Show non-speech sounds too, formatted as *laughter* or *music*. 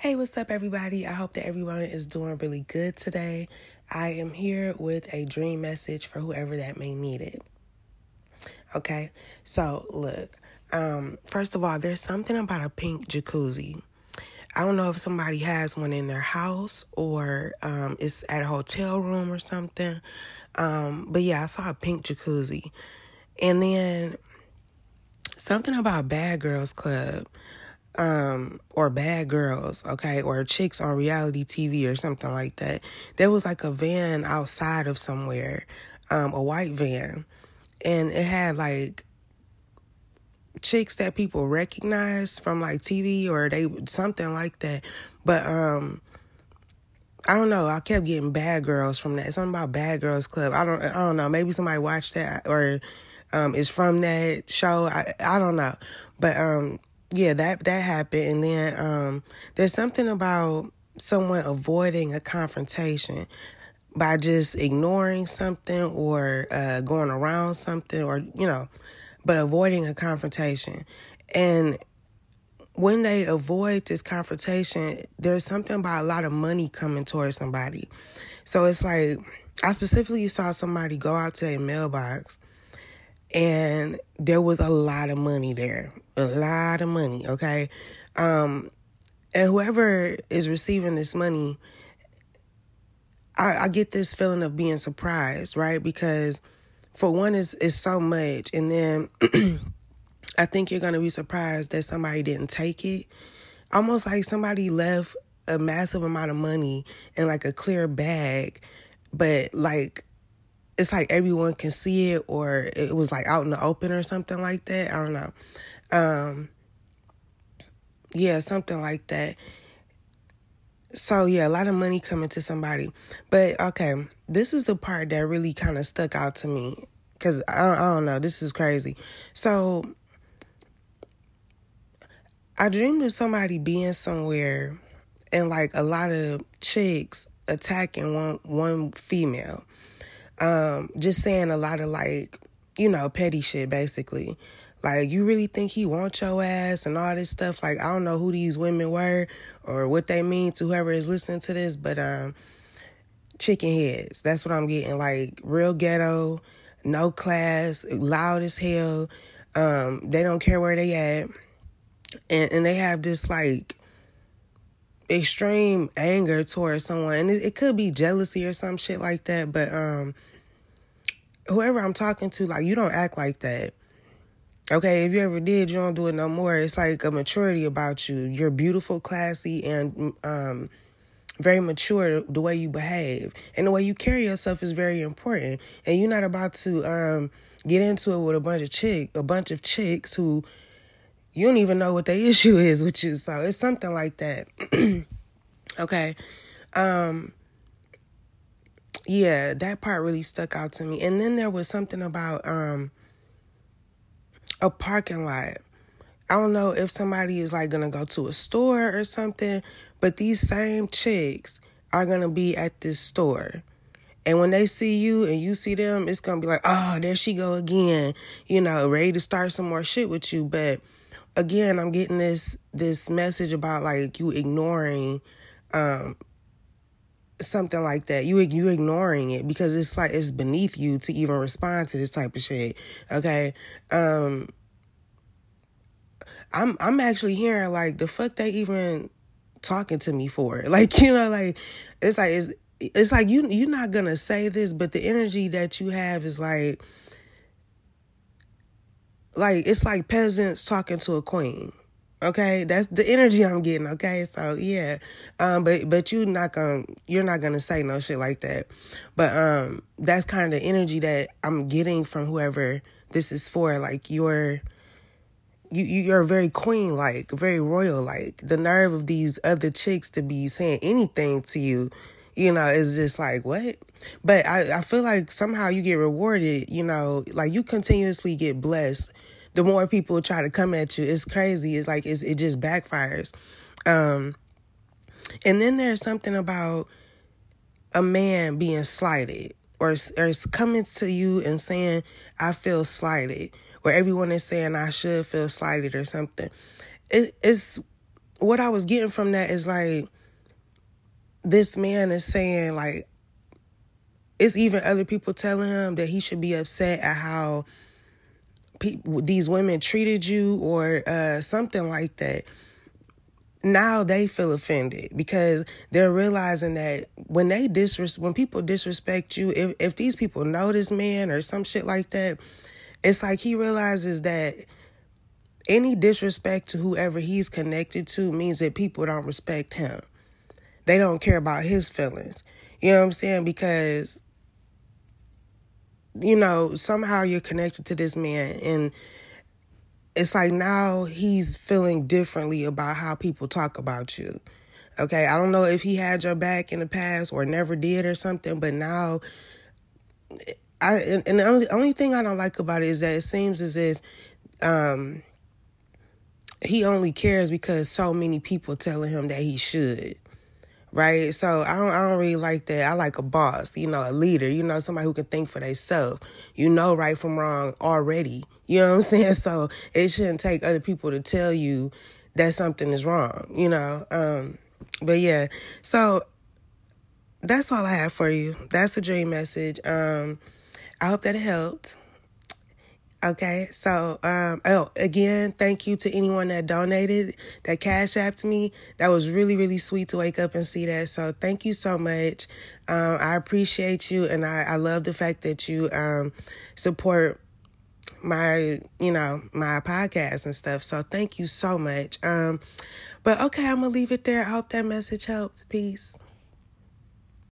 Hey, what's up, everybody? I hope that everyone is doing really good today. I am here with a dream message for whoever that may need it. Okay, so look, um, first of all, there's something about a pink jacuzzi. I don't know if somebody has one in their house or um, it's at a hotel room or something. Um, but yeah, I saw a pink jacuzzi. And then something about Bad Girls Club um or bad girls okay or chicks on reality tv or something like that there was like a van outside of somewhere um a white van and it had like chicks that people recognize from like tv or they something like that but um I don't know. I kept getting bad girls from that. Something about Bad Girls Club. I don't. I don't know. Maybe somebody watched that or um, is from that show. I I don't know. But um, yeah, that that happened, and then um, there's something about someone avoiding a confrontation by just ignoring something or uh, going around something, or you know, but avoiding a confrontation. And when they avoid this confrontation, there's something about a lot of money coming towards somebody. So it's like I specifically saw somebody go out to their mailbox and there was a lot of money there a lot of money okay? Um and whoever is receiving this money I, I get this feeling of being surprised right? Because for one is is so much. And then *clears throat* i think you're to be surprised that somebody didn't take it. Almost like somebody left a massive amount of money in like a clear bag but like it's like everyone can see it or it was like out in the open or something like that. I don't know. Um yeah, something like that. So yeah, a lot of money coming to somebody. But okay, this is the part that really kind of stuck out to me cuz I, I don't know, this is crazy. So I dreamed of somebody being somewhere and like a lot of chicks attacking one one female um, just saying a lot of like, you know, petty shit basically. Like, you really think he wants your ass and all this stuff? Like, I don't know who these women were or what they mean to whoever is listening to this, but um, chicken heads. That's what I'm getting. Like, real ghetto, no class, loud as hell. Um, they don't care where they at. And, and they have this like extreme anger towards someone. And it, it could be jealousy or some shit like that, but um, whoever I'm talking to, like, you don't act like that. Okay, if you ever did, you don't do it no more. It's like a maturity about you. You're beautiful, classy, and um, very mature the way you behave. And the way you carry yourself is very important. And you're not about to um, get into it with a bunch of chick, a bunch of chicks who you don't even know what the issue is with you. So it's something like that. *clears throat* okay. Um, yeah, that part really stuck out to me. And then there was something about um a parking lot. I don't know if somebody is like gonna go to a store or something, but these same chicks are gonna be at this store. And when they see you and you see them, it's gonna be like, oh, there she go again, you know, ready to start some more shit with you. But again, I'm getting this this message about like you ignoring um something like that. You you ignoring it because it's like it's beneath you to even respond to this type of shit. Okay. Um I'm I'm actually hearing like the fuck they even talking to me for. *laughs* Like, you know, like it's like it's it's like you you're not gonna say this, but the energy that you have is like like it's like peasants talking to a queen. Okay, that's the energy I'm getting. Okay, so yeah, um, but but you not gonna you're not gonna say no shit like that, but um, that's kind of the energy that I'm getting from whoever this is for. Like you're you you're very queen like, very royal like. The nerve of these other chicks to be saying anything to you, you know, it's just like what. But I I feel like somehow you get rewarded. You know, like you continuously get blessed the more people try to come at you, it's crazy. It's like it's, it just backfires. Um, and then there's something about a man being slighted or, or coming to you and saying, I feel slighted, or everyone is saying I should feel slighted or something. It, it's what I was getting from that is like this man is saying like it's even other people telling him that he should be upset at how people these women treated you or uh, something like that now they feel offended because they're realizing that when they disres when people disrespect you if, if these people know this man or some shit like that it's like he realizes that any disrespect to whoever he's connected to means that people don't respect him. They don't care about his feelings. You know what I'm saying? Because, you know, somehow you're connected to this man and it's like now he's feeling differently about how people talk about you. Okay, I don't know if he had your back in the past or never did or something, but now I and the only, only thing I don't like about it is that it seems as if um he only cares because so many people telling him that he should right? So I don't, I don't really like that. I like a boss you know a leader you know somebody who can think for themselves you know right from wrong already you know what i'm *laughs* saying? So it shouldn't take other people to tell you that something is wrong you know? Um but yeah so that's all i have for you. That's the dream message. Um i hope that it helped Okay, so um, oh, again, thank you to anyone that donated, that cash apped me. That was really, really sweet to wake up and see that. So thank you so much. Um, I appreciate you, and I, I love the fact that you um, support my, you know, my podcast and stuff. So thank you so much. Um, but okay, I'm gonna leave it there. I hope that message helped. Peace.